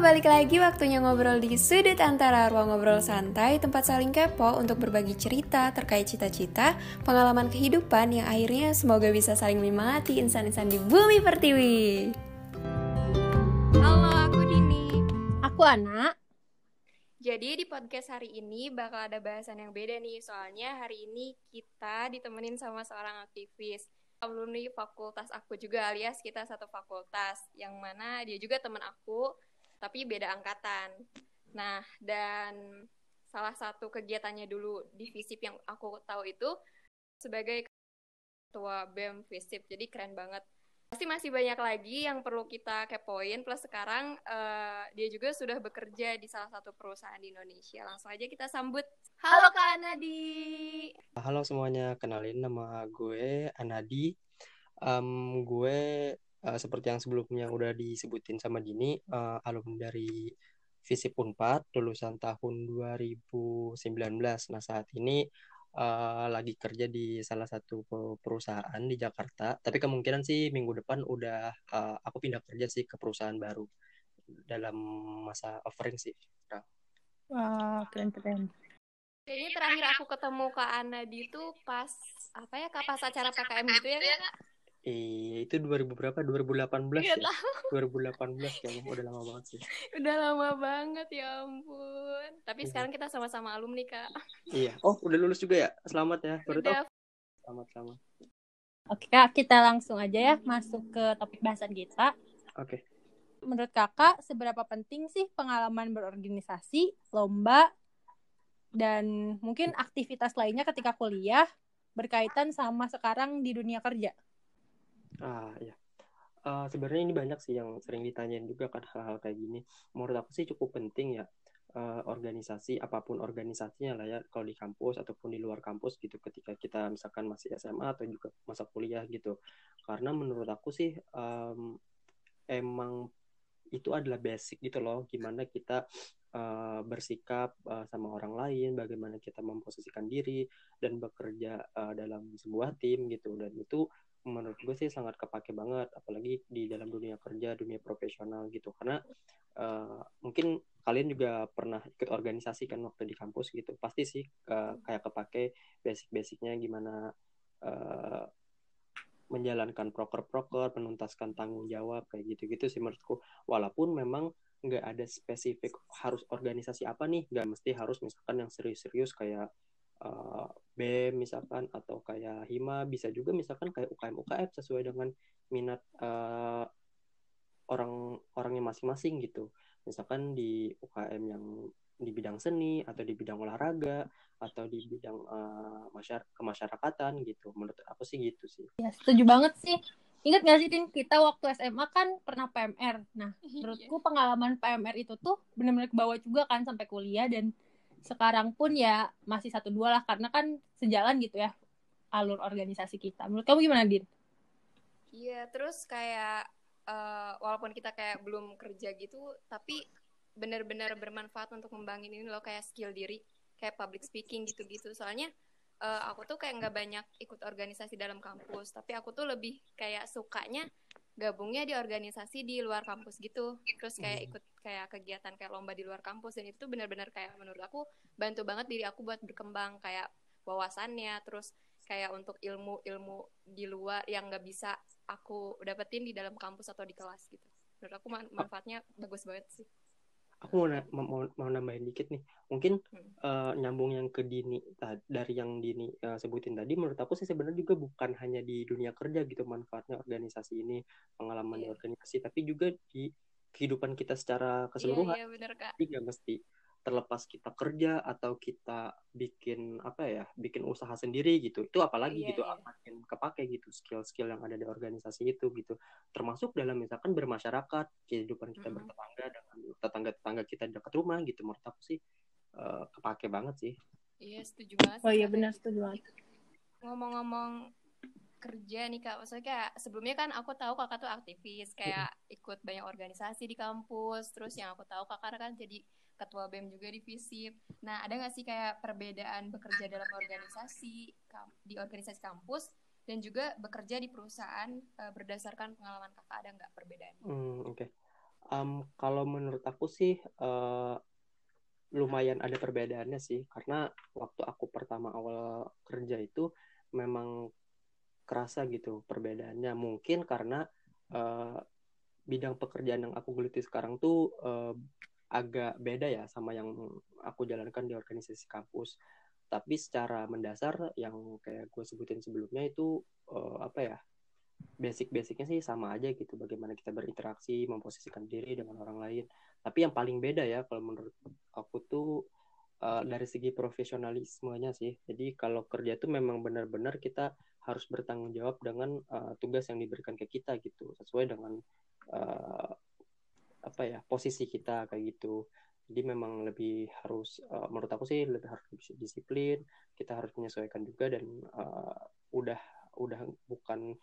balik lagi waktunya ngobrol di sudut antara ruang ngobrol santai, tempat saling kepo untuk berbagi cerita terkait cita-cita, pengalaman kehidupan yang akhirnya semoga bisa saling menyemangati insan-insan di bumi pertiwi. Halo, aku Dini. Aku Ana. Jadi di podcast hari ini bakal ada bahasan yang beda nih, soalnya hari ini kita ditemenin sama seorang aktivis alumni fakultas aku juga alias kita satu fakultas yang mana dia juga teman aku tapi beda angkatan. Nah, dan salah satu kegiatannya dulu di FISIP yang aku tahu itu sebagai ketua BEM FISIP. Jadi keren banget. Pasti masih banyak lagi yang perlu kita kepoin. Plus sekarang uh, dia juga sudah bekerja di salah satu perusahaan di Indonesia. Langsung aja kita sambut. Halo Kak Anadi. Halo semuanya, kenalin nama gue Anadi. Um, gue uh, seperti yang sebelumnya udah disebutin sama Dini, uh, alumni dari Visip Unpad, lulusan tahun 2019. Nah, saat ini uh, lagi kerja di salah satu perusahaan di Jakarta. Tapi kemungkinan sih minggu depan udah uh, aku pindah kerja sih ke perusahaan baru dalam masa offering sih. Nah. Wah, keren-keren. Kayaknya terakhir aku ketemu Kak Anadi itu pas apa ya, pas acara PKM gitu ya, Kak? Iya, itu 2000 berapa? 2018 ya? Tahu. 2018 kayaknya udah lama banget sih. Udah lama banget ya ampun. Tapi iya. sekarang kita sama-sama alumni, Kak. Iya. Oh, udah lulus juga ya? Selamat ya. Baru udah. tahu. Selamat, selamat. Oke, Kak, kita langsung aja ya masuk ke topik bahasan kita. Oke. Menurut Kakak, seberapa penting sih pengalaman berorganisasi, lomba, dan mungkin aktivitas lainnya ketika kuliah berkaitan sama sekarang di dunia kerja? Ah ya. Uh, sebenarnya ini banyak sih yang sering ditanyain juga kan hal-hal kayak gini. Menurut aku sih cukup penting ya uh, organisasi apa pun organisasinya lah ya kalau di kampus ataupun di luar kampus gitu ketika kita misalkan masih SMA atau juga masa kuliah gitu. Karena menurut aku sih um, emang itu adalah basic gitu loh gimana kita uh, bersikap uh, sama orang lain, bagaimana kita memposisikan diri dan bekerja uh, dalam sebuah tim gitu dan itu menurut gue sih sangat kepake banget apalagi di dalam dunia kerja dunia profesional gitu. Karena uh, mungkin kalian juga pernah ikut organisasi kan waktu di kampus gitu. Pasti sih uh, kayak kepake basic-basicnya gimana uh, menjalankan proker-proker penuntaskan tanggung jawab kayak gitu-gitu sih menurutku. Walaupun memang nggak ada spesifik harus organisasi apa nih. Nggak mesti harus misalkan yang serius-serius kayak uh, BEM misalkan atau kayak HIMA bisa juga misalkan kayak UKM UKF sesuai dengan minat uh, orang orangnya masing-masing gitu. Misalkan di UKM yang di bidang seni atau di bidang olahraga atau di bidang uh, masyar kemasyarakatan gitu. Menurut aku sih gitu sih. Ya setuju banget sih. Ingat gak sih Din, kita waktu SMA kan pernah PMR. Nah, iya. menurutku pengalaman PMR itu tuh benar-benar ke bawah juga kan sampai kuliah dan sekarang pun ya masih satu dua lah karena kan sejalan gitu ya alur organisasi kita. Menurut kamu gimana, Din? Iya, terus kayak uh, walaupun kita kayak belum kerja gitu, tapi benar-benar bermanfaat untuk membangin ini loh kayak skill diri, kayak public speaking gitu-gitu. Soalnya uh, aku tuh kayak nggak banyak ikut organisasi dalam kampus, tapi aku tuh lebih kayak sukanya gabungnya di organisasi di luar kampus gitu. Terus kayak hmm. ikut kayak kegiatan kayak lomba di luar kampus dan itu benar-benar kayak menurut aku bantu banget diri aku buat berkembang kayak wawasannya terus kayak untuk ilmu-ilmu di luar yang nggak bisa aku dapetin di dalam kampus atau di kelas gitu. Menurut aku manfaatnya bagus banget sih aku mau, mau mau nambahin dikit nih mungkin hmm. uh, nyambung yang ke Dini dari yang Dini uh, sebutin tadi menurut aku sih sebenarnya juga bukan hanya di dunia kerja gitu manfaatnya organisasi ini pengalaman yeah. di organisasi tapi juga di kehidupan kita secara keseluruhan yeah, yeah, bener, Kak. Jadi mesti terlepas kita kerja atau kita bikin apa ya bikin usaha sendiri gitu. Itu apalagi yeah, gitu yeah. makin kepake gitu skill-skill yang ada di organisasi itu gitu. Termasuk dalam misalkan bermasyarakat kehidupan kita mm -hmm. bertetangga dengan tetangga-tetangga kita di dekat rumah gitu menurut aku sih uh, kepake banget sih. Iya setuju banget oh iya benar setuju banget. Ngomong-ngomong kerja nih kak maksudnya kayak sebelumnya kan aku tahu kakak tuh aktivis kayak ikut banyak organisasi di kampus terus yang aku tahu kakak kan jadi ketua BEM juga di FISIP. Nah, ada nggak sih kayak perbedaan bekerja dalam organisasi di organisasi kampus dan juga bekerja di perusahaan uh, berdasarkan pengalaman kakak ada nggak perbedaan? Hmm, Oke, okay. Um, kalau menurut aku sih uh, lumayan ada perbedaannya sih karena waktu aku pertama awal kerja itu memang kerasa gitu perbedaannya mungkin karena uh, bidang pekerjaan yang aku geluti sekarang tuh uh, agak beda ya sama yang aku jalankan di organisasi kampus. Tapi secara mendasar yang kayak gue sebutin sebelumnya itu uh, apa ya basic-basicnya sih sama aja gitu. Bagaimana kita berinteraksi memposisikan diri dengan orang lain. Tapi yang paling beda ya kalau menurut aku tuh uh, dari segi profesionalismenya sih. Jadi kalau kerja tuh memang benar-benar kita harus bertanggung jawab dengan uh, tugas yang diberikan ke kita gitu. Sesuai dengan apa ya posisi kita kayak gitu. Jadi memang lebih harus uh, menurut aku sih lebih harus disiplin kita harus menyesuaikan juga dan uh, udah udah bukan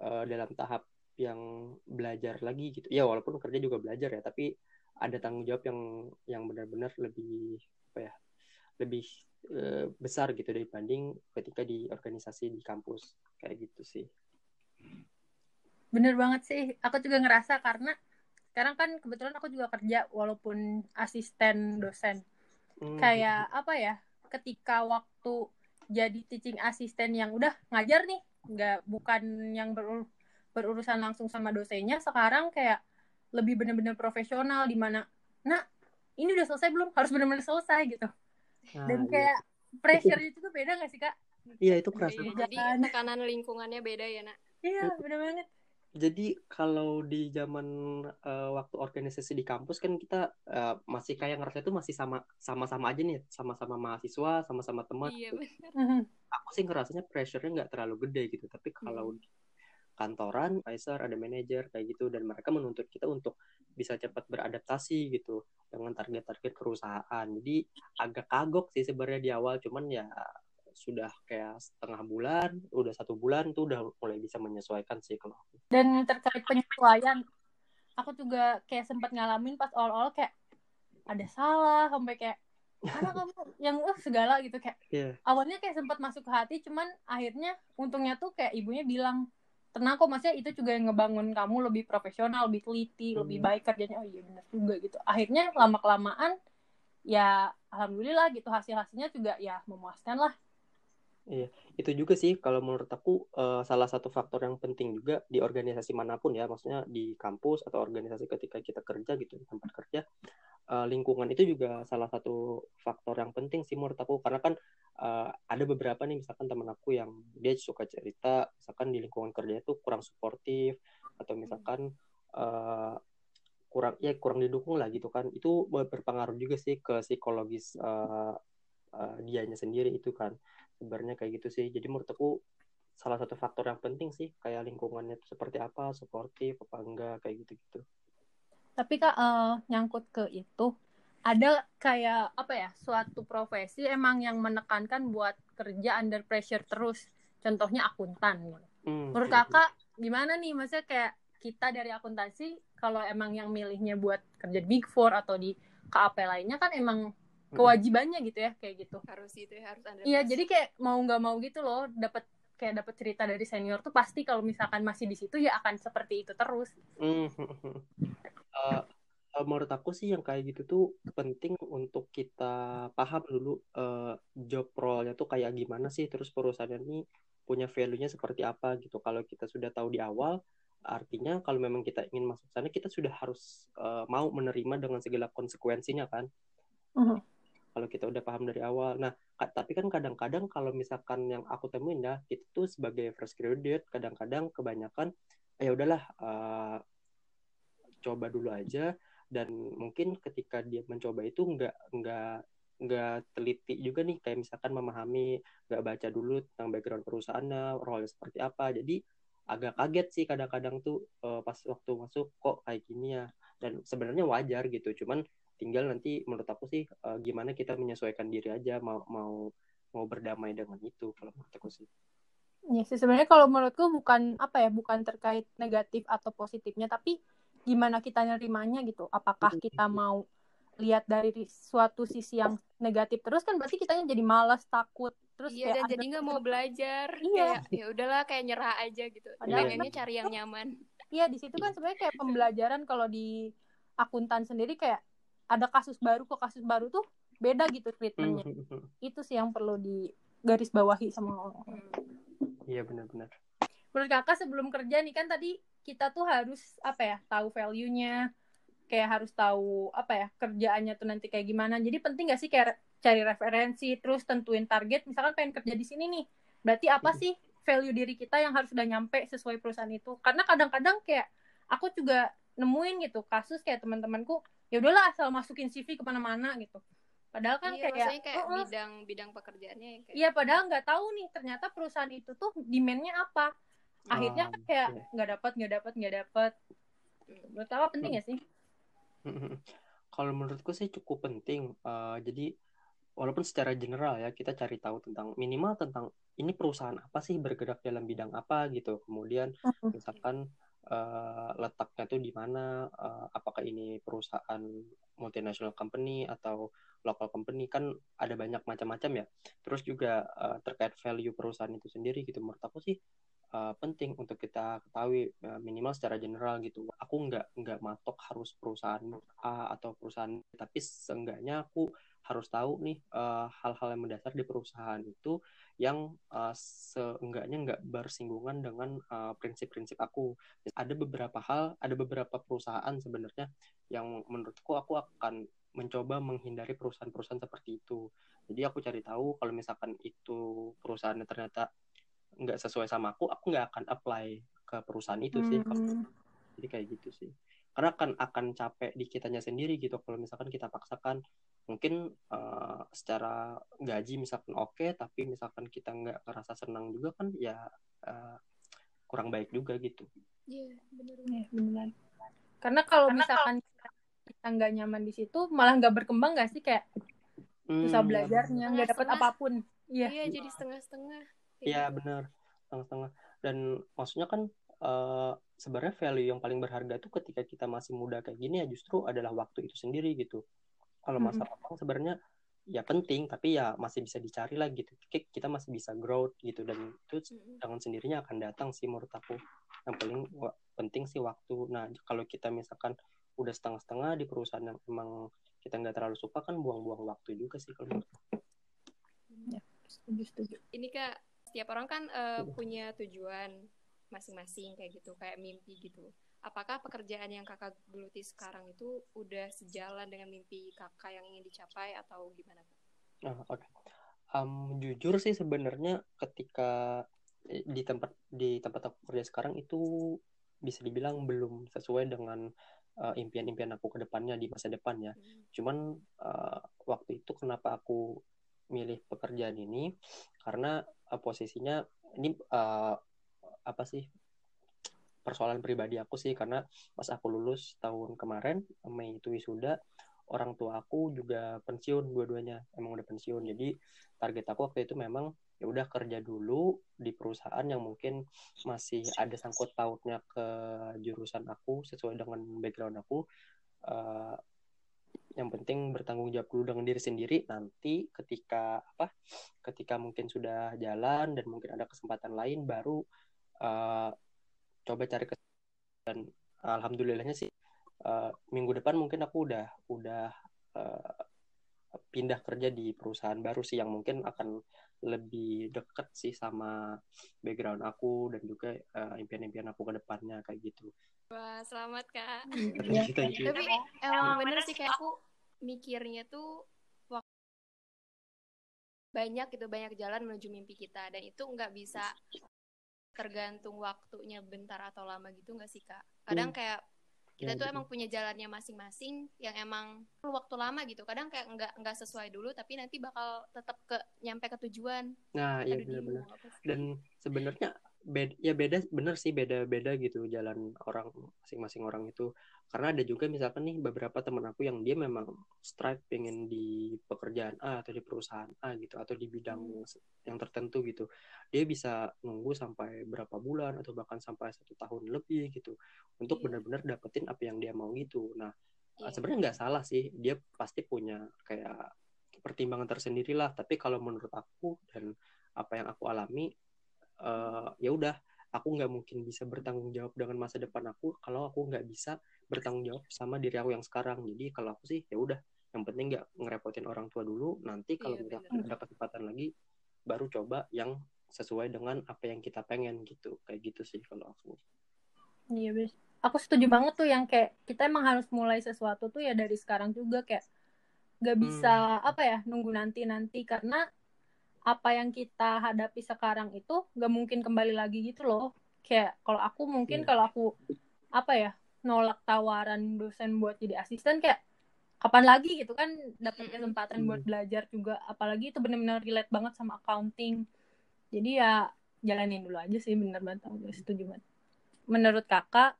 uh, dalam tahap yang belajar lagi gitu. Ya walaupun kerja juga belajar ya tapi ada tanggung jawab yang yang benar-benar lebih apa ya lebih uh, besar gitu dibanding ketika di organisasi di kampus kayak gitu sih. Bener banget sih. Aku juga ngerasa karena sekarang kan kebetulan aku juga kerja walaupun asisten dosen hmm. kayak apa ya ketika waktu jadi teaching assistant yang udah ngajar nih nggak bukan yang ber, berurusan langsung sama dosennya sekarang kayak lebih benar-benar profesional di mana nah ini udah selesai belum harus benar-benar selesai gitu nah, dan iya. kayak iya. pressure-nya juga beda gak sih kak iya itu kerasa jadi tekanan lingkungannya beda ya nak iya benar banget jadi kalau di zaman uh, waktu organisasi di kampus kan kita uh, masih kayak ngerasa itu masih sama sama-sama aja nih sama-sama mahasiswa sama-sama teman iya, benar. aku sih ngerasanya pressure-nya nggak terlalu gede gitu tapi kalau hmm. di kantoran advisor ada manajer kayak gitu dan mereka menuntut kita untuk bisa cepat beradaptasi gitu dengan target-target perusahaan jadi agak kagok sih sebenarnya di awal cuman ya sudah kayak setengah bulan, udah satu bulan tuh udah mulai bisa menyesuaikan sih kalau aku. Dan terkait penyesuaian, aku juga kayak sempat ngalamin pas awal-awal kayak ada salah sampai kayak mana kamu yang uh segala gitu kayak yeah. awalnya kayak sempat masuk ke hati cuman akhirnya untungnya tuh kayak ibunya bilang tenang kok maksudnya itu juga yang ngebangun kamu lebih profesional lebih teliti hmm. lebih baik kerjanya oh iya benar juga gitu akhirnya lama kelamaan ya alhamdulillah gitu hasil hasilnya juga ya memuaskan lah Iya, itu juga sih kalau menurut aku uh, salah satu faktor yang penting juga di organisasi mana pun ya, maksudnya di kampus atau organisasi ketika kita kerja gitu di tempat kerja, uh, lingkungan itu juga salah satu faktor yang penting sih menurut aku. Karena kan uh, ada beberapa nih misalkan teman aku yang dia suka cerita, misalkan di lingkungan kerja itu kurang suportif atau misalkan uh, kurang ya kurang didukung lah gitu kan, itu berpengaruh juga sih ke psikologis uh, uh, dianya sendiri itu kan sebenarnya kayak gitu sih. Jadi menurut aku salah satu faktor yang penting sih kayak lingkungannya itu seperti apa suportif apa enggak kayak gitu gitu tapi kak uh, nyangkut ke itu ada kayak apa ya suatu profesi emang yang menekankan buat kerja under pressure terus. Contohnya akuntan hmm, menurut gitu. kakak gimana nih? Maksudnya kayak kita dari akuntansi kalau emang yang milihnya buat kerja di big four atau di KAP lainnya kan emang kewajibannya gitu ya kayak gitu. Harus itu ya harus ada iya jadi kayak mau nggak mau gitu loh dapat kayak dapat cerita dari senior tuh pasti kalau misalkan masih di situ ya akan seperti itu terus. Mm uh, menurut aku sih yang kayak gitu tuh penting untuk kita paham dulu uh, job role-nya tuh kayak gimana sih terus perusahaan ini punya value-nya seperti apa gitu. Kalau kita sudah tahu di awal artinya kalau memang kita ingin masuk sana kita sudah harus uh, mau menerima dengan segala konsekuensinya kan. Uh -huh kalau kita udah paham dari awal. Nah, tapi kan kadang-kadang kalau misalkan yang aku temuin ya, itu sebagai fresh graduate kadang-kadang kebanyakan ya udahlah uh, coba dulu aja. Dan mungkin ketika dia mencoba itu nggak nggak nggak teliti juga nih kayak misalkan memahami nggak baca dulu tentang background perusahaannya role seperti apa. Jadi agak kaget sih kadang-kadang tuh uh, pas waktu masuk kok kayak gini ya? Dan sebenarnya wajar gitu cuman tinggal nanti menurut aku sih uh, gimana kita menyesuaikan diri aja mau mau mau berdamai dengan itu kalau menurut aku sih. Iya sih sebenarnya kalau menurutku bukan apa ya bukan terkait negatif atau positifnya tapi gimana kita nerimanya gitu. Apakah kita mau lihat dari suatu sisi yang negatif terus kan berarti kitanya jadi malas takut terus iya dan jadi nggak mau belajar. Iya. Kayak ya udahlah kayak nyerah aja gitu. Pengennya cari yang nyaman. Iya di situ kan sebenarnya kayak pembelajaran kalau di akuntan sendiri kayak ada kasus baru kok kasus baru tuh beda gitu treatmentnya. Hmm, itu sih yang perlu di garis bawahi sama orang. Hmm. Iya benar-benar. menurut kakak sebelum kerja nih kan tadi kita tuh harus apa ya tahu value-nya kayak harus tahu apa ya kerjaannya tuh nanti kayak gimana. Jadi penting gak sih kayak cari referensi terus tentuin target? Misalkan pengen kerja di sini nih berarti apa sih value diri kita yang harus udah nyampe sesuai perusahaan itu? Karena kadang-kadang kayak aku juga nemuin gitu kasus kayak teman-temanku ya udahlah asal masukin CV ke mana-mana gitu padahal kan iya, kayak kayak "Oh, oh, bidang bidang pekerjaannya kayak Iya, padahal nggak tahu nih ternyata perusahaan itu tuh demand-nya apa. Akhirnya kan Ah, kayak nggak dapat, nggak dapat, nggak dapat. Menurut apa penting ya sih? Kalau menurutku sih cukup penting. Eh, jadi walaupun secara general ya kita cari tahu tentang minimal tentang ini perusahaan apa sih bergerak dalam bidang apa gitu. Kemudian misalkan eh, letaknya tuh di mana, eh, apakah ini perusahaan multinational company atau local company kan ada banyak macam-macam ya. Terus juga eh, terkait value perusahaan itu sendiri gitu. Menurut aku sih eh, penting untuk kita ketahui eh, minimal secara general gitu. Aku nggak nggak matok harus perusahaan A atau perusahaan B, tapi seenggaknya aku harus tahu nih eh, hal-hal yang mendasar di perusahaan itu yang eh, seenggaknya nggak bersinggungan dengan eh, prinsip-prinsip aku. Ada beberapa hal, ada beberapa perusahaan sebenarnya yang menurutku aku akan mencoba menghindari perusahaan-perusahaan seperti itu. Jadi aku cari tahu kalau misalkan itu perusahaannya ternyata nggak sesuai sama aku, aku nggak akan apply ke perusahaan itu sih. Hmm. Jadi kayak gitu sih. Karena kan akan capek di kitanya sendiri gitu kalau misalkan kita paksakan mungkin eh, secara gaji misalkan oke tapi misalkan kita nggak ngerasa senang juga kan ya eh, kurang baik juga gitu. iya bener Iya, beneran. Karena kalau misalkan kita nggak nyaman di situ, malah nggak berkembang nggak sih kayak susah Hmm, belajarnya, nggak dapat apa pun. Iya. iya jadi setengah-setengah Iya gitu. benar setengah-setengah dan maksudnya kan eh, sebenarnya value yang paling berharga itu ketika kita masih muda kayak gini ya justru adalah waktu itu sendiri gitu. Kalau masalah uang sebenarnya ya penting tapi ya masih bisa dicari lagi gitu. Ki- Kita masih bisa growth gitu dan itu dengan sendirinya akan datang sih menurut aku. Yang paling penting sih waktu. Nah kalau kita misalkan udah setengah-setengah di perusahaan yang emang kita nggak terlalu suka kan buang-buang waktu juga sih kalau menurut aku. Setuju, setuju. ini kak setiap orang kan Iya. punya tujuan masing-masing kayak gitu kayak mimpi gitu apakah pekerjaan yang kakak geluti sekarang itu udah sejalan dengan mimpi kakak yang ingin dicapai atau gimana kak? Ah, oke. Am, jujur sih sebenarnya ketika eh, di tempat di tempat aku kerja sekarang itu bisa dibilang belum sesuai dengan eh, impian-impian aku ke depannya di masa depan ya. Hmm. Cuman eh, waktu itu kenapa aku milih pekerjaan ini karena eh, posisinya ini eh, apa sih persoalan pribadi aku sih karena pas aku lulus tahun kemarin Mei itu wisuda orang tua aku juga pensiun dua-duanya emang udah pensiun. Jadi target aku waktu itu memang ya udah kerja dulu di perusahaan yang mungkin masih ada sangkut pautnya ke jurusan aku sesuai dengan background aku Eh, yang penting bertanggung jawab dulu dengan diri sendiri. Nanti ketika apa ketika mungkin sudah jalan dan mungkin ada kesempatan lain baru eh, coba cari dan alhamdulillahnya sih eh, minggu depan mungkin aku udah udah eh, pindah kerja di perusahaan baru sih yang mungkin akan lebih deket sih sama background aku dan juga eh, impian-impian aku ke depannya kayak gitu. Wah selamat kak. Iya. Thank you, thank you. Tapi emang bener sih kayak aku mikirnya tuh banyak gitu banyak jalan menuju mimpi kita dan itu nggak bisa tergantung waktunya bentar atau lama gitu nggak sih kak? Kadang Hmm. kayak kita Ya, tuh gitu. emang punya jalannya masing-masing yang emang perlu waktu lama gitu. Kadang kayak nggak nggak sesuai dulu tapi nanti bakal tetap ke nyampe ke tujuan. Nah, iya Aduh, dia benar-benar. Dan sebenarnya beda, ya beda bener sih beda-beda gitu jalan orang masing-masing orang itu. Karena ada juga misalkan nih beberapa teman aku yang dia memang strike pengen di pekerjaan A atau di perusahaan A gitu atau di bidang yang tertentu gitu. Dia bisa nunggu sampai berapa bulan atau bahkan sampai satu tahun lebih gitu untuk Iya. benar-benar dapetin apa yang dia mau gitu. Nah, Iya. sebenarnya nggak salah sih dia pasti punya kayak pertimbangan tersendiri lah tapi kalau menurut aku dan apa yang aku alami eh, ya udah aku nggak mungkin bisa bertanggung jawab dengan masa depan aku kalau aku nggak bisa bertanggung jawab sama diri aku yang sekarang jadi kalau aku sih ya udah yang penting nggak ngerepotin orang tua dulu nanti kalau Iya, misalkan bener. ada kesempatan lagi baru coba yang sesuai dengan apa yang kita pengen gitu kayak gitu sih kalau aku Iya, Bes. Aku setuju banget tuh yang kayak kita emang harus mulai sesuatu tuh ya dari sekarang juga kayak gak bisa apa ya nunggu nanti-nanti karena apa yang kita hadapi sekarang itu gak mungkin kembali lagi gitu loh. Kayak kalau aku mungkin Iya. kalau aku apa ya nolak tawaran dosen buat jadi asisten kayak kapan lagi gitu kan dapat kesempatan buat Hmm. belajar juga apalagi itu benar-benar relate banget sama accounting. Jadi ya jalanin dulu aja sih bener banget aku setuju banget. Menurut kakak,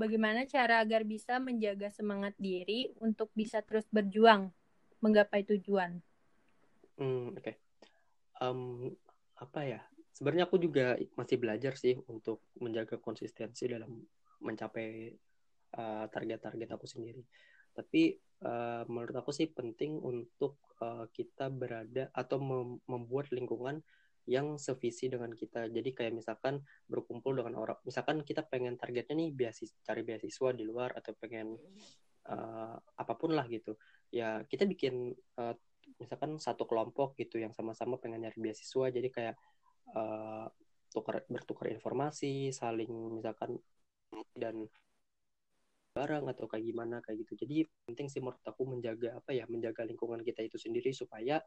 bagaimana cara agar bisa menjaga semangat diri untuk bisa terus berjuang menggapai tujuan? Hmm, oke. Em, apa ya? Sebenarnya aku juga masih belajar sih untuk menjaga konsistensi dalam mencapai eh, target-target aku sendiri. Tapi eh, menurut aku sih penting untuk eh, kita berada atau mem- membuat lingkungan yang sevisi dengan kita. Jadi kayak misalkan berkumpul dengan orang, misalkan kita pengen targetnya nih beasis, cari beasiswa di luar atau pengen eh, apa pun lah gitu. Ya kita bikin eh, misalkan satu kelompok gitu yang sama-sama pengen nyari beasiswa jadi kayak eh, tukar bertukar informasi saling misalkan dan barang atau kayak gimana kayak gitu. Jadi penting sih menurut aku menjaga apa ya menjaga lingkungan kita itu sendiri supaya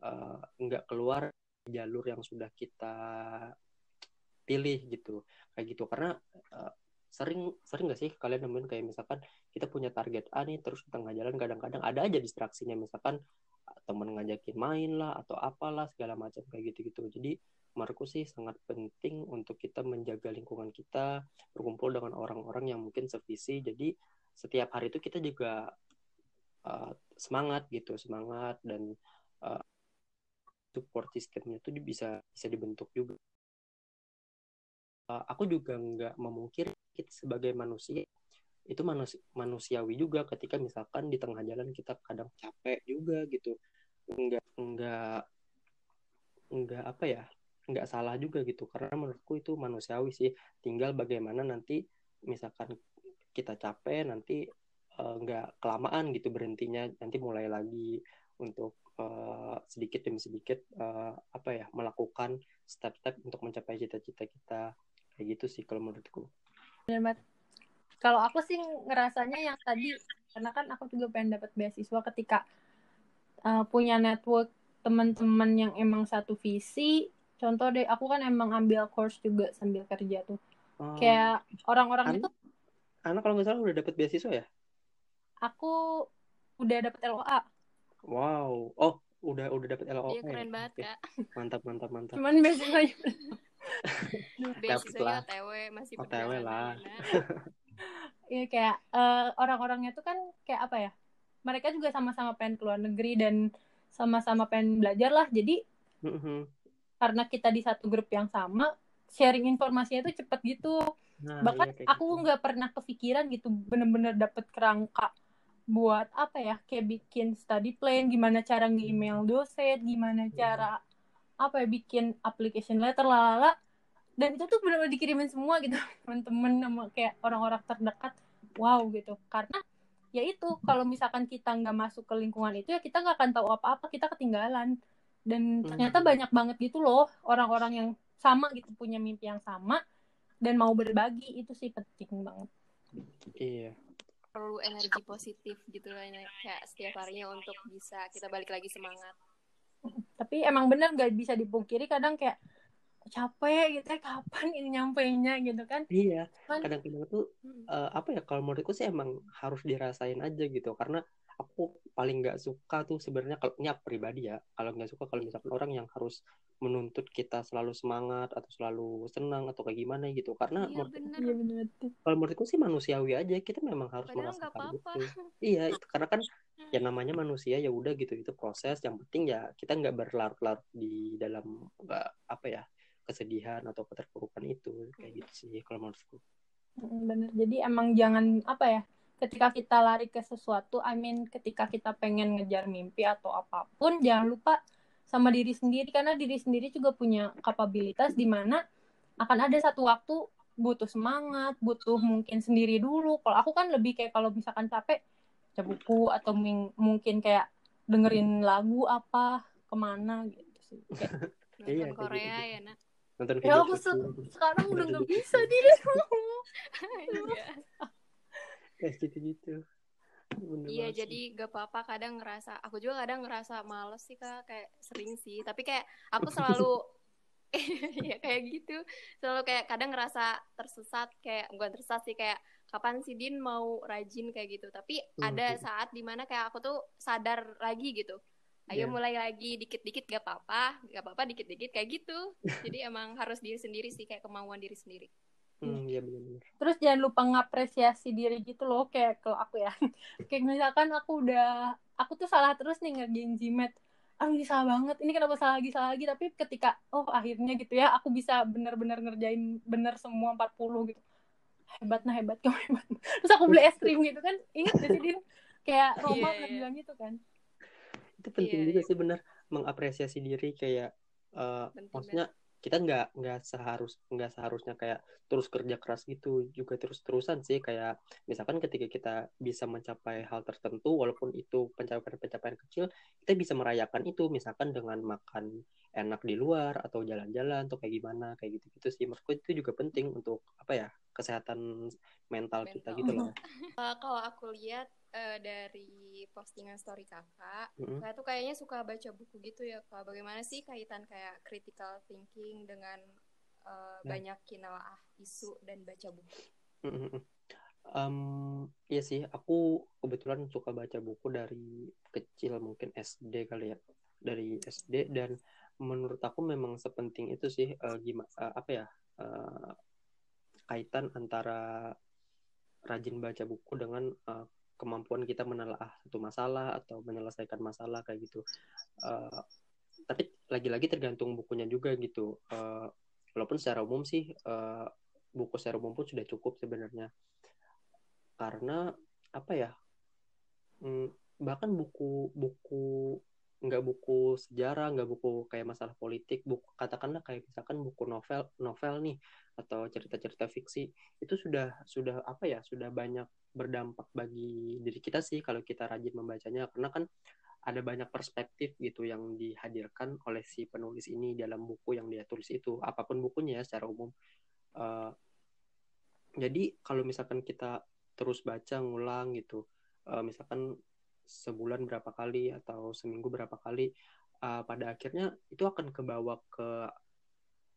eh, nggak keluar jalur yang sudah kita pilih gitu kayak gitu. Karena eh, sering sering nggak sih kalian nemuin kayak misalkan kita punya target A nih terus di tengah jalan kadang-kadang ada aja distraksinya. Misalkan temen ngajakin main lah atau apalah segala macam kayak gitu-gitu. Jadi menurutku sih sangat penting untuk kita menjaga lingkungan kita berkumpul dengan orang-orang yang mungkin sevisi. Jadi setiap hari itu kita juga uh, semangat gitu semangat dan uh, support sistemnya itu bisa bisa dibentuk juga. Uh, aku juga nggak memungkiri kita sebagai manusia itu manus manusiawi juga ketika misalkan di tengah jalan kita kadang capek juga gitu. Nggak nggak nggak apa ya nggak salah juga gitu karena menurutku itu manusiawi sih tinggal bagaimana nanti misalkan kita capek nanti eh, nggak kelamaan gitu berhentinya nanti mulai lagi untuk eh, sedikit demi sedikit eh, apa ya melakukan step-step untuk mencapai cita-cita kita kayak gitu sih kalau menurutku banget. Kalau aku sih ngerasanya yang tadi, karena kan aku juga pengen dapat beasiswa ketika uh, punya network teman-teman yang emang satu visi. Contoh deh, aku kan emang ambil course juga sambil kerja tuh. Oh, Kayak orang-orang An- itu, anak kalau nggak salah udah dapat beasiswa ya aku udah dapet LOA. wow oh udah udah dapat LOA Iya keren ya? banget kak. mantap mantap mantap Cuman beasiswanya Beasiswanya lah. OTW masih OTW perjalanan, lah. Iya kayak eh, orang-orangnya tuh kan kayak apa ya? Mereka juga sama-sama pengen keluar negeri dan sama-sama pengen belajar lah. Jadi Mhm. Karena kita di satu grup yang sama, sharing informasinya tuh cepet gitu. Nah, Bahkan iya, aku gitu. nggak pernah kepikiran gitu, bener-bener dapet kerangka buat apa ya? Kayak bikin study plan, gimana cara nge-email dosen, gimana Hmm. cara apa ya bikin application letter lalala dan itu tuh benar-benar dikirimin semua gitu teman-teman sama kayak orang-orang terdekat wow gitu karena ya itu kalau misalkan kita nggak masuk ke lingkungan itu ya kita nggak akan tahu apa-apa kita ketinggalan dan ternyata Hmm. banyak banget gitu loh orang-orang yang sama gitu punya mimpi yang sama dan mau berbagi itu sih penting banget Iya. Perlu energi positif gitu Nak. kayak setiap harinya untuk bisa kita balik lagi semangat. tapi emang bener nggak bisa dipungkiri kadang kayak capek gitu ya kapan ini nyampainya gitu kan Iya, kadang-kadang tuh Hmm. eh, apa ya kalau menurutku sih emang harus dirasain aja gitu karena aku paling nggak suka tuh sebenarnya kalau ini aku pribadi ya kalau nggak suka kalau misalkan orang yang harus menuntut kita selalu semangat atau selalu senang atau kayak gimana gitu. Karena Iya menurut- bener. iya bener kalau menurutku sih manusiawi aja kita memang harus Padahal merasakan apa-apa. itu. Iya itu karena kan ya namanya manusia ya udah gitu itu proses. Yang penting ya kita nggak berlarut-larut di dalam nggak apa ya kesedihan atau keterpurukan itu kayak gitu sih kalau menurutku. Bener. Jadi emang jangan apa ya, ketika kita lari ke sesuatu, I mean ketika kita pengen ngejar mimpi atau apa pun, jangan lupa sama diri sendiri karena diri sendiri juga punya kapabilitas di mana akan ada satu waktu butuh semangat, butuh mungkin sendiri dulu. Kalau aku kan lebih kayak kalau misalkan capek, baca buku atau mungkin kayak dengerin lagu apa ke mana gitu sih. Kayak, nonton iya, Korea ya nak. Nonton ya aku se sekarang udah nggak bisa di Iya. Kayak gitu-gitu. iya jadi gak apa-apa kadang ngerasa aku juga kadang ngerasa males sih kak kayak sering sih. Tapi kayak aku selalu ya kayak gitu. Selalu kayak kadang ngerasa tersesat kayak bukan tersesat sih kayak kapan sih Din mau rajin kayak gitu. Tapi hmm. ada saat di mana kayak aku tuh sadar lagi gitu. Ayo yeah. mulai lagi dikit-dikit gak apa-apa gak apa-apa dikit-dikit kayak gitu. Jadi emang harus diri sendiri sih kayak kemauan diri sendiri Hmm, iya benar-benar. Terus jangan lupa ngapresiasi diri gitu loh, kayak kalau aku ya. kayak misalkan aku udah, aku tuh salah terus nih ngerjain Gmat aduh ini salah banget. Ini kenapa salah lagi salah lagi? Tapi ketika oh akhirnya gitu ya aku bisa benar-benar ngerjain benar semua 40 gitu. Hebat nah hebat kamu hebat. Terus aku beli es krim gitu kan ingat gak sih Din? Kayak iya, Roma yeah, pernah yeah. bilang gitu kan. Itu penting yeah, juga yeah. sih benar mengapresiasi diri kayak uh, maksudnya kita nggak nggak seharus nggak seharusnya kayak terus kerja keras gitu juga terus terusan sih kayak misalkan ketika kita bisa mencapai hal tertentu walaupun itu pencapaian-pencapaian kecil kita bisa merayakan itu misalkan dengan makan enak di luar atau jalan-jalan atau kayak gimana kayak gitu gitu sih maksudku itu juga penting untuk apa ya kesehatan mental, mental. kita gitu loh uh, kalau aku lihat uh, dari postingan story kakak, mm-hmm. saya tuh kayaknya suka baca buku gitu ya kak. Bagaimana sih kaitan kayak critical thinking dengan uh, banyak kinalaah isu dan baca buku? Mm-hmm. Um, iya sih, aku kebetulan suka baca buku dari kecil mungkin SD kali ya, dari SD dan menurut aku memang sepenting itu sih uh, gimana uh, apa ya uh, kaitan antara rajin baca buku dengan uh, kemampuan kita menelaah satu masalah atau menyelesaikan masalah kayak gitu. Uh, tapi lagi-lagi tergantung bukunya juga gitu. Uh, walaupun secara umum sih uh, buku secara umum pun sudah cukup sebenarnya. Karena apa ya hmm, bahkan buku buku nggak buku sejarah nggak buku kayak masalah politik buku katakanlah kayak misalkan buku novel novel nih atau cerita-cerita fiksi itu sudah sudah apa ya sudah banyak berdampak bagi diri kita sih kalau kita rajin membacanya karena kan ada banyak perspektif gitu yang dihadirkan oleh si penulis ini dalam buku yang dia tulis itu apa pun bukunya ya secara umum. Uh, jadi kalau misalkan kita terus baca ngulang gitu uh, misalkan sebulan berapa kali atau seminggu berapa kali uh, pada akhirnya itu akan kebawa ke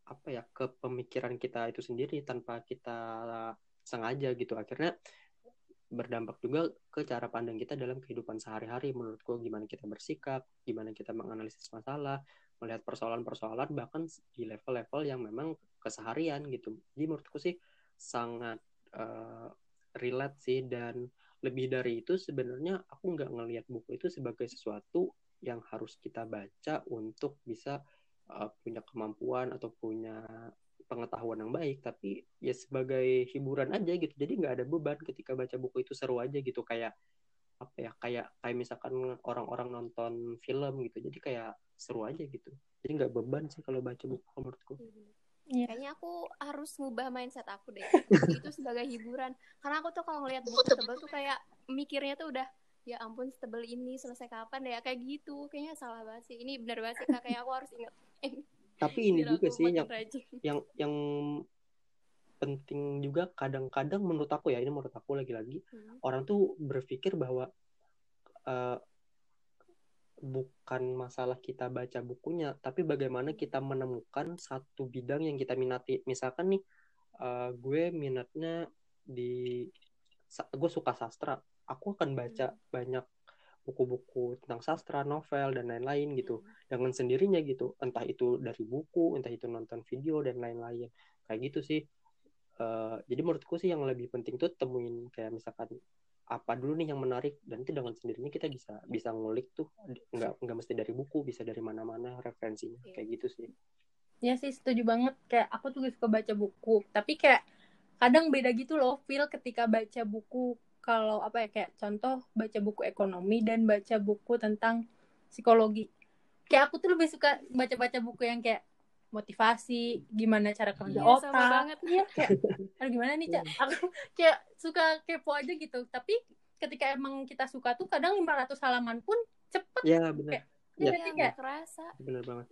apa ya ke pemikiran kita itu sendiri tanpa kita sengaja gitu. Akhirnya berdampak juga ke cara pandang kita dalam kehidupan sehari-hari. Menurutku gimana kita bersikap gimana kita menganalisis masalah melihat persoalan-persoalan bahkan di level-level yang memang keseharian gitu. Jadi menurutku sih sangat uh, relate sih dan lebih dari itu sebenarnya aku nggak ngelihat buku itu sebagai sesuatu yang harus kita baca untuk bisa uh, punya kemampuan atau punya pengetahuan yang baik. Tapi ya sebagai hiburan aja gitu. Jadi nggak ada beban ketika baca buku itu seru aja gitu. Kayak apa ya kayak kayak misalkan orang-orang nonton film gitu. Jadi kayak seru aja gitu. Jadi nggak beban sih kalau baca buku menurutku Yeah. Kayaknya aku harus ngubah mindset aku deh. itu sebagai hiburan. Karena aku tuh kalau ngeliat buku tebel tuh kayak mikirnya tuh udah ya ampun tebel ini selesai kapan deh ya kayak gitu. Kayaknya salah banget sih. Ini benar banget sih kak. Kayak aku harus ingat. Tapi ini juga sih yang yang yang penting juga kadang-kadang menurut aku ya ini menurut aku lagi-lagi hmm. orang tuh berpikir bahwa uh, bukan masalah kita baca bukunya, tapi bagaimana kita menemukan satu bidang yang kita minati. Misalkan nih, uh, gue minatnya di, gue suka sastra, aku akan baca hmm. banyak buku-buku tentang sastra, novel dan lain-lain gitu, hmm. dengan sendirinya gitu. Entah itu dari buku, entah itu nonton video dan lain-lain. Kayak gitu sih. Uh, jadi menurutku sih yang lebih penting tuh temuin kayak misalkan apa dulu nih yang menarik? Dan itu dengan sendirinya kita bisa bisa ngulik tuh. Nggak nggak mesti dari buku bisa dari mana-mana referensinya. Yeah. kayak gitu sih. Ya sih setuju banget. Kayak aku juga suka baca buku. Tapi kayak kadang beda gitu loh feel ketika baca buku. Kalau apa ya kayak contoh baca buku ekonomi dan baca buku tentang psikologi. Kayak aku tuh lebih suka baca-baca buku yang kayak motivasi gimana cara kerja Iya, otak. sama banget. iya kayak aduh gimana nih cak aku kayak suka kepo aja gitu. Tapi ketika emang kita suka tuh kadang 500 halaman pun cepet. Ya benar Iya, Ya. Iya, nggak kerasa. benar banget.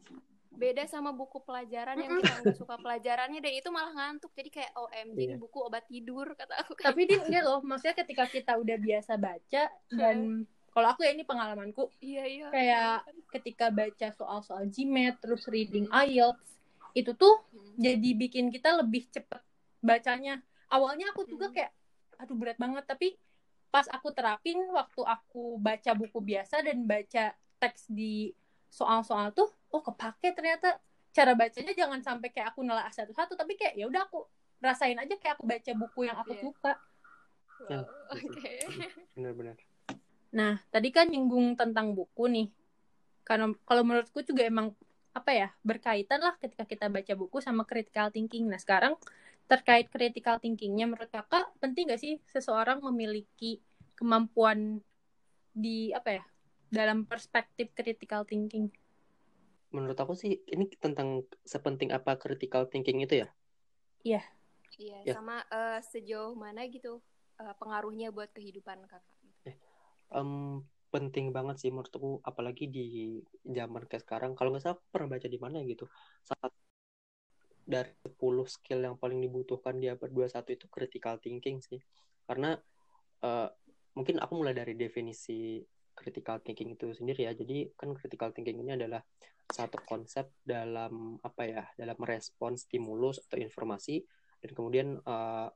Beda sama buku pelajaran yang kita nggak suka pelajarannya dan itu malah ngantuk. Jadi kayak OMG Iya. buku obat tidur kata aku tapi din enggak loh maksudnya ketika kita udah biasa baca dan kalau aku ya ini pengalamanku Iya iya. kayak ketika baca soal-soal GMAT terus reading IELTS itu tuh Hmm. jadi bikin kita lebih cepet bacanya awalnya aku juga Hmm. kayak aduh berat banget tapi pas aku terapin waktu aku baca buku biasa dan baca teks di soal-soal tuh oh kepake ternyata cara bacanya jangan sampai kayak aku nelaah satu-satu tapi kayak ya udah aku rasain aja kayak aku baca buku yang aku Iya. suka Wow, Oke. benar-benar Nah, tadi kan nyinggung tentang buku nih. Karena kalau menurutku juga emang apa ya, berkaitan lah ketika kita baca buku sama critical thinking. Nah, sekarang terkait critical thinkingnya menurut kakak penting gak sih seseorang memiliki kemampuan di apa ya dalam perspektif critical thinking? menurut aku sih ini tentang sepenting apa critical thinking itu ya Iya, Ya. sama eh, sejauh mana gitu eh, pengaruhnya buat kehidupan kakak. Em, penting banget sih menurutku apalagi di zaman kayak sekarang. Kalau nggak salah aku pernah baca di mana gitu. Saat dari 10 skill yang paling dibutuhkan di abad 21 itu critical thinking sih. Karena eh, mungkin aku mulai dari definisi critical thinking itu sendiri ya. Jadi kan critical thinking ini adalah satu konsep dalam apa ya dalam merespon stimulus atau informasi. Dan kemudian eh,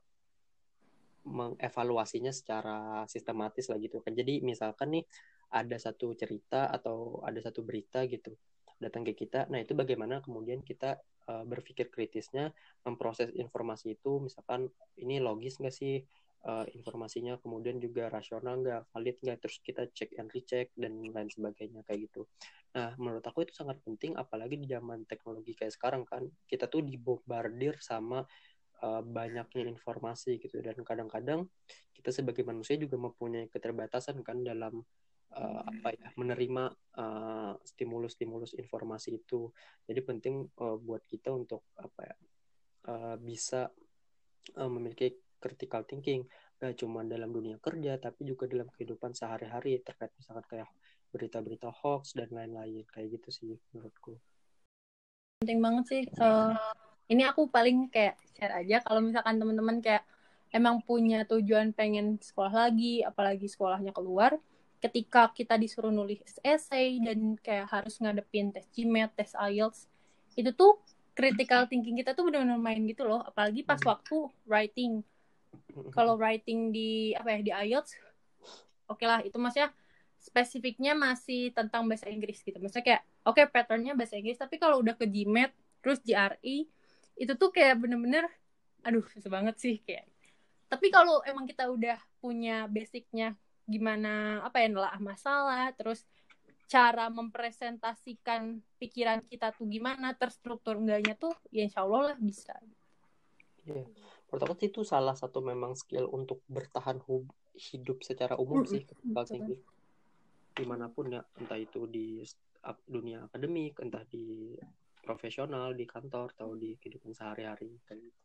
mengevaluasinya secara sistematis lah gitu kan. Jadi misalkan nih ada satu cerita atau ada satu berita gitu datang ke kita. Nah, itu bagaimana kemudian kita uh, berpikir kritisnya memproses informasi itu misalkan ini logis nggak sih uh, informasinya kemudian juga rasional nggak valid nggak terus kita cek and recheck dan lain sebagainya kayak gitu. Nah, menurut aku itu sangat penting apalagi di zaman teknologi kayak sekarang kan kita tuh dibombardir sama uh, banyaknya informasi gitu. Dan kadang-kadang kita sebagai manusia juga mempunyai keterbatasan kan dalam uh, apa ya menerima uh, stimulus-stimulus informasi itu. Jadi penting uh, buat kita untuk apa ya uh, bisa uh, memiliki critical thinking gak cuma dalam dunia kerja tapi juga dalam kehidupan sehari-hari terkait misalkan kayak berita-berita hoax dan lain-lain. Kayak gitu sih menurutku. Penting banget sih. Eh, ini aku paling kayak share aja kalau misalkan teman-teman kayak emang punya tujuan pengen sekolah lagi, apalagi sekolahnya keluar, ketika kita disuruh nulis essay dan kayak harus ngadepin tes GMAT, tes IELTS, itu tuh critical thinking kita tuh benar-benar main gitu loh, apalagi pas Hmm. waktu writing. Kalau writing di apa ya di IELTS, oke lah itu maksudnya spesifiknya masih tentang bahasa Inggris gitu. Maksudnya kayak oke patternnya bahasa Inggris, tapi kalau udah ke GMAT terus GRE itu tuh kayak bener-bener aduh susah banget sih kayak. Tapi kalau emang kita udah punya basicnya gimana apa ya nelaah masalah, terus cara mempresentasikan pikiran kita tuh gimana, terstruktur enggaknya tuh ya insya Allah lah bisa. Menurut aku sih itu salah satu memang skill untuk bertahan hidup secara umum sih betul. thinking. Di mana pun ya, entah itu di dunia akademik, entah di profesional, di kantor, atau di kehidupan sehari-hari. kayak gitu.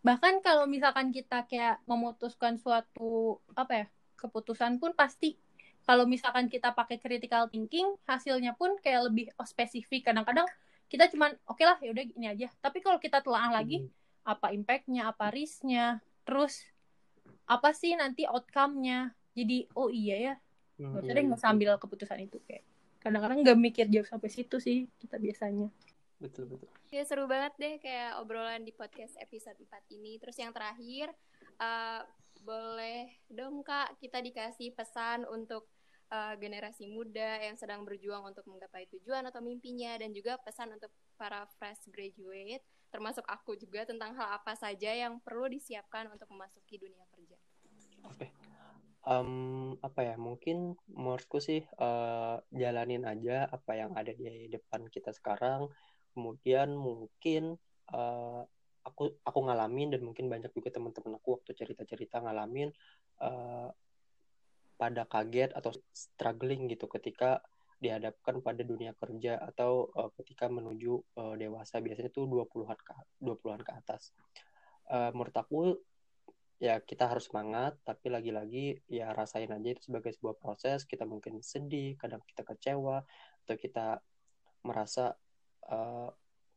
bahkan kalau misalkan kita kayak memutuskan suatu apa ya keputusan pun pasti kalau misalkan kita pakai critical thinking hasilnya pun kayak lebih spesifik kadang-kadang kita cuman oke lah yaudah ini aja tapi kalau kita telaah lagi Hmm. apa impactnya apa risknya terus apa sih nanti outcome-nya jadi oh iya ya Hmm, nggak iya, iya, nggak usah ambil keputusan itu kayak kadang-kadang nggak mikir jauh sampai situ sih kita biasanya betul betul. Ya seru banget deh kayak obrolan di podcast episode 4 ini. Terus yang terakhir eh, boleh dong Kak kita dikasih pesan untuk eh, generasi muda yang sedang berjuang untuk menggapai tujuan atau mimpinya dan juga pesan untuk para fresh graduate termasuk aku juga tentang hal apa saja yang perlu disiapkan untuk memasuki dunia kerja. Oke. Em, apa ya? Mungkin menurutku sih eh, jalanin aja apa yang ada di depan kita sekarang. Kemudian mungkin eh, aku aku ngalamin dan mungkin banyak juga teman-teman aku waktu cerita-cerita ngalamin eh, pada kaget atau struggling gitu ketika dihadapkan pada dunia kerja atau uh, ketika menuju uh, dewasa biasanya tuh 20-an ke 20-an ke atas. Uh, menurut aku ya kita harus semangat tapi lagi-lagi ya rasain aja itu sebagai sebuah proses kita mungkin sedih kadang kita kecewa atau kita merasa uh,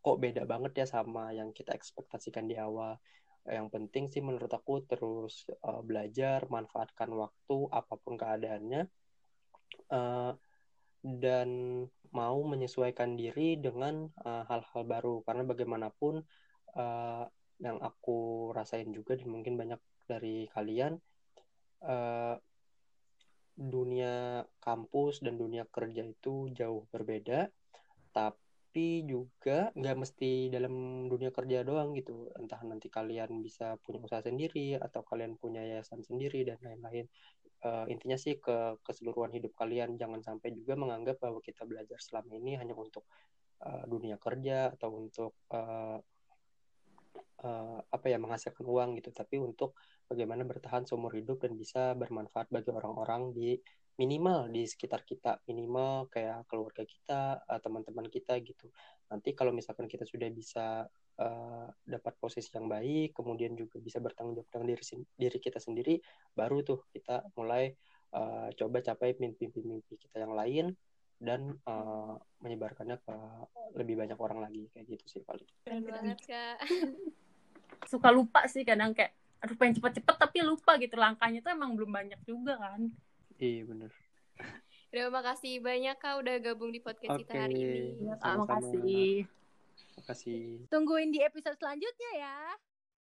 kok beda banget ya sama yang kita ekspektasikan di awal. Yang penting sih menurut aku terus uh, belajar manfaatkan waktu apa pun keadaannya uh, dan mau menyesuaikan diri dengan hal-hal uh, baru. Karena bagaimanapun uh, yang aku rasain juga dan mungkin banyak dari kalian uh, dunia kampus dan dunia kerja itu jauh berbeda. Tapi juga nggak mesti dalam dunia kerja doang gitu. Entah nanti kalian bisa punya usaha sendiri atau kalian punya yayasan sendiri dan lain-lain. Uh, intinya sih ke keseluruhan hidup kalian. Jangan sampai juga menganggap bahwa kita belajar selama ini hanya untuk uh, dunia kerja atau untuk uh, apa ya menghasilkan uang gitu. Tapi untuk bagaimana bertahan seumur hidup dan bisa bermanfaat bagi orang-orang di minimal di sekitar kita minimal kayak keluarga kita uh, teman-teman kita gitu nanti kalau misalkan kita sudah bisa uh, dapat posisi yang baik kemudian juga bisa bertanggung jawab dengan diri diri kita sendiri baru tuh kita mulai uh, coba capai mimpi-mimpi kita yang lain dan uh, menyebarkannya ke lebih banyak orang lagi kayak gitu sih paling. Keren banget kak. Suka lupa sih kadang kayak aduh pengen cepet-cepet tapi lupa gitu langkahnya tuh emang belum banyak juga kan. Iya bener. Terima kasih banyak kak udah gabung di podcast okay. kita hari ini. Ya, Terima kasih. Terima kasih. Tungguin di episode selanjutnya ya.